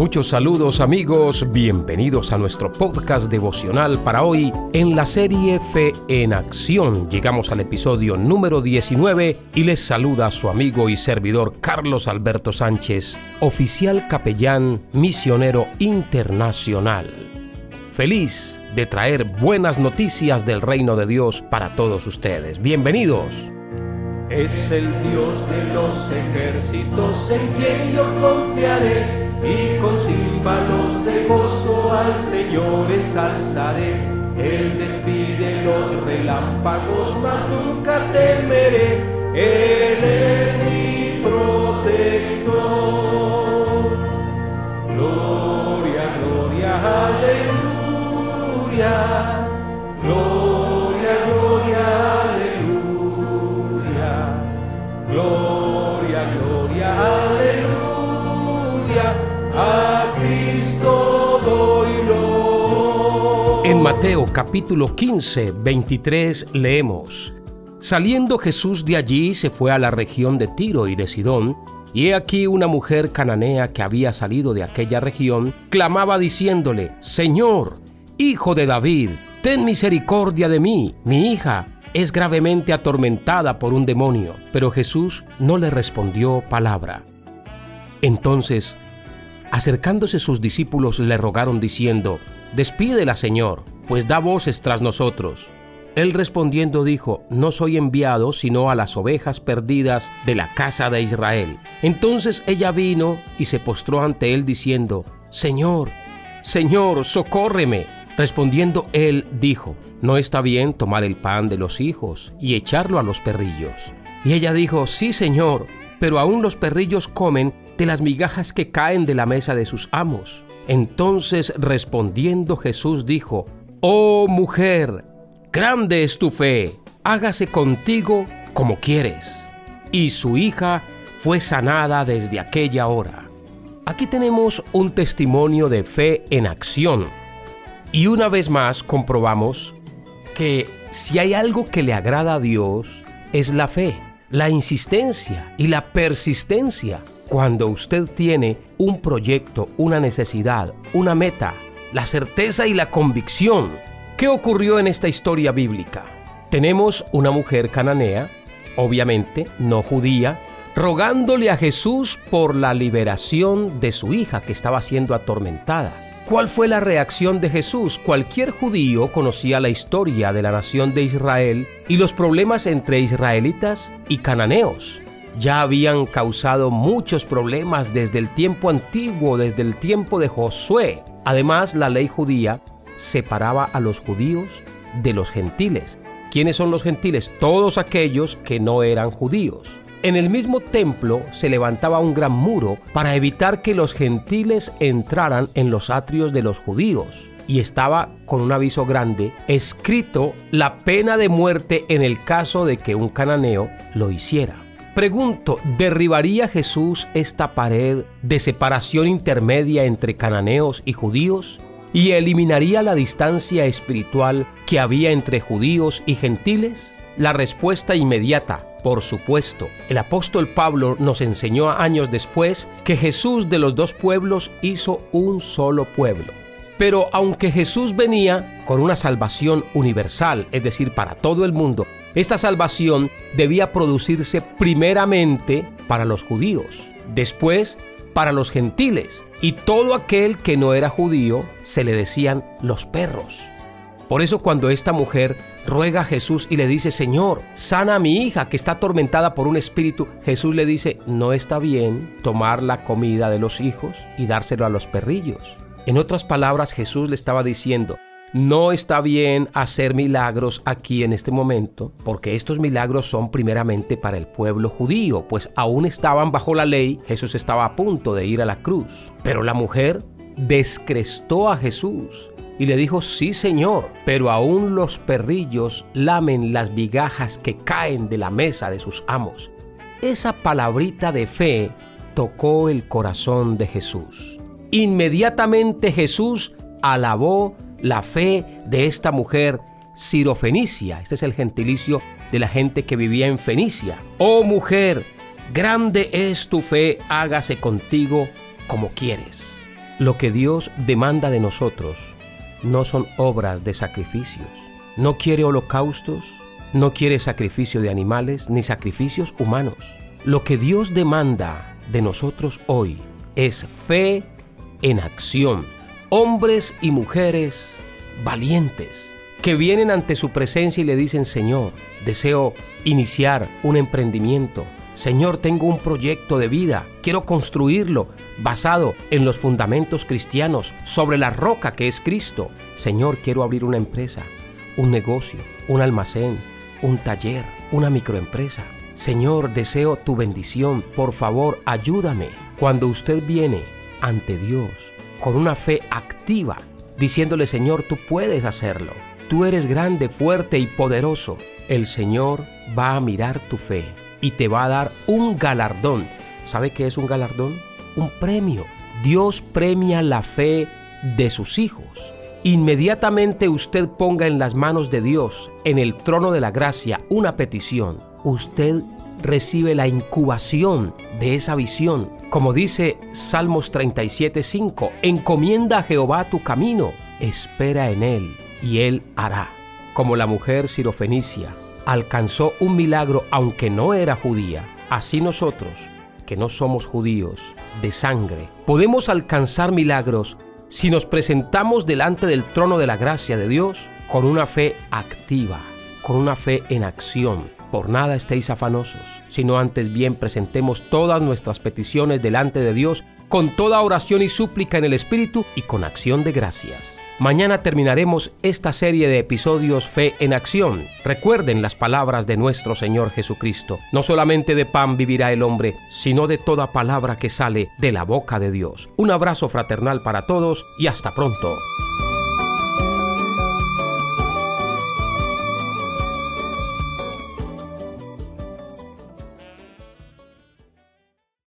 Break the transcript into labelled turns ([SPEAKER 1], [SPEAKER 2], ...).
[SPEAKER 1] Muchos saludos amigos, bienvenidos a nuestro podcast devocional para hoy en la serie Fe en Acción. Llegamos al episodio número 19 y les saluda su amigo y servidor Carlos Alberto Sánchez, oficial capellán misionero internacional. Feliz de traer buenas noticias del reino de Dios para todos ustedes. Bienvenidos.
[SPEAKER 2] Es el Dios de los ejércitos en quien yo confiaré y con címbalos de gozo al Señor ensalzaré. Él despide los relámpagos, mas nunca temeré. Él es mi protector. Gloria, gloria, aleluya.
[SPEAKER 1] Mateo capítulo 15, 23 leemos, Saliendo Jesús de allí se fue a la región de Tiro y de Sidón, y he aquí una mujer cananea que había salido de aquella región, clamaba diciéndole, Señor, Hijo de David, ten misericordia de mí, mi hija es gravemente atormentada por un demonio. Pero Jesús no le respondió palabra. Entonces Acercándose sus discípulos le rogaron diciendo, Despídela, Señor, pues da voces tras nosotros. Él respondiendo dijo, No soy enviado sino a las ovejas perdidas de la casa de Israel. Entonces ella vino y se postró ante él diciendo, Señor, Señor, socórreme. Respondiendo él dijo, No está bien tomar el pan de los hijos y echarlo a los perrillos. Y ella dijo, Sí, Señor, pero aún los perrillos comen de las migajas que caen de la mesa de sus amos. Entonces respondiendo Jesús dijo, Oh mujer, grande es tu fe, hágase contigo como quieres. Y su hija fue sanada desde aquella hora. Aquí tenemos un testimonio de fe en acción. Y una vez más comprobamos que si hay algo que le agrada a Dios, es la fe, la insistencia y la persistencia cuando usted tiene un proyecto, una necesidad, una meta, la certeza y la convicción. ¿Qué ocurrió en esta historia bíblica? Tenemos una mujer cananea, obviamente no judía, rogándole a Jesús por la liberación de su hija que estaba siendo atormentada. ¿Cuál fue la reacción de Jesús? Cualquier judío conocía la historia de la nación de Israel y los problemas entre israelitas y cananeos ya habían causado muchos problemas desde el tiempo antiguo, desde el tiempo de Josué. Además, la ley judía separaba a los judíos de los gentiles. ¿Quiénes son los gentiles? Todos aquellos que no eran judíos. En el mismo templo se levantaba un gran muro para evitar que los gentiles entraran en los atrios de los judíos. Y estaba con un aviso grande escrito la pena de muerte en el caso de que un cananeo lo hiciera. Pregunto, ¿derribaría Jesús esta pared de separación intermedia entre cananeos y judíos? ¿Y eliminaría la distancia espiritual que había entre judíos y gentiles? La respuesta inmediata, por supuesto. El apóstol Pablo nos enseñó años después que Jesús de los dos pueblos hizo un solo pueblo. Pero aunque Jesús venía con una salvación universal, es decir, para todo el mundo, esta salvación debía producirse primeramente para los judíos, después para los gentiles, y todo aquel que no era judío se le decían los perros. Por eso cuando esta mujer ruega a Jesús y le dice, Señor, sana a mi hija que está atormentada por un espíritu, Jesús le dice, no está bien tomar la comida de los hijos y dárselo a los perrillos. En otras palabras, Jesús le estaba diciendo, no está bien hacer milagros aquí en este momento, porque estos milagros son primeramente para el pueblo judío, pues aún estaban bajo la ley, Jesús estaba a punto de ir a la cruz. Pero la mujer descrestó a Jesús y le dijo, sí Señor, pero aún los perrillos lamen las vigajas que caen de la mesa de sus amos. Esa palabrita de fe tocó el corazón de Jesús. Inmediatamente Jesús alabó la fe de esta mujer sirofenicia. Este es el gentilicio de la gente que vivía en Fenicia. Oh mujer, grande es tu fe, hágase contigo como quieres. Lo que Dios demanda de nosotros no son obras de sacrificios. No quiere holocaustos, no quiere sacrificio de animales ni sacrificios humanos. Lo que Dios demanda de nosotros hoy es fe en acción. Hombres y mujeres valientes que vienen ante su presencia y le dicen, Señor, deseo iniciar un emprendimiento. Señor, tengo un proyecto de vida, quiero construirlo basado en los fundamentos cristianos, sobre la roca que es Cristo. Señor, quiero abrir una empresa, un negocio, un almacén, un taller, una microempresa. Señor, deseo tu bendición, por favor, ayúdame. Cuando usted viene ante Dios con una fe activa, diciéndole, Señor, tú puedes hacerlo. Tú eres grande, fuerte y poderoso. El Señor va a mirar tu fe y te va a dar un galardón. ¿Sabe qué es un galardón? Un premio. Dios premia la fe de sus hijos. Inmediatamente usted ponga en las manos de Dios, en el trono de la gracia, una petición. Usted recibe la incubación de esa visión. Como dice Salmos 37:5, encomienda a Jehová tu camino, espera en él y él hará. Como la mujer sirofenicia alcanzó un milagro aunque no era judía, así nosotros, que no somos judíos de sangre, podemos alcanzar milagros si nos presentamos delante del trono de la gracia de Dios con una fe activa, con una fe en acción por nada estéis afanosos, sino antes bien presentemos todas nuestras peticiones delante de Dios con toda oración y súplica en el Espíritu y con acción de gracias. Mañana terminaremos esta serie de episodios Fe en Acción. Recuerden las palabras de nuestro Señor Jesucristo. No solamente de pan vivirá el hombre, sino de toda palabra que sale de la boca de Dios. Un abrazo fraternal para todos y hasta pronto.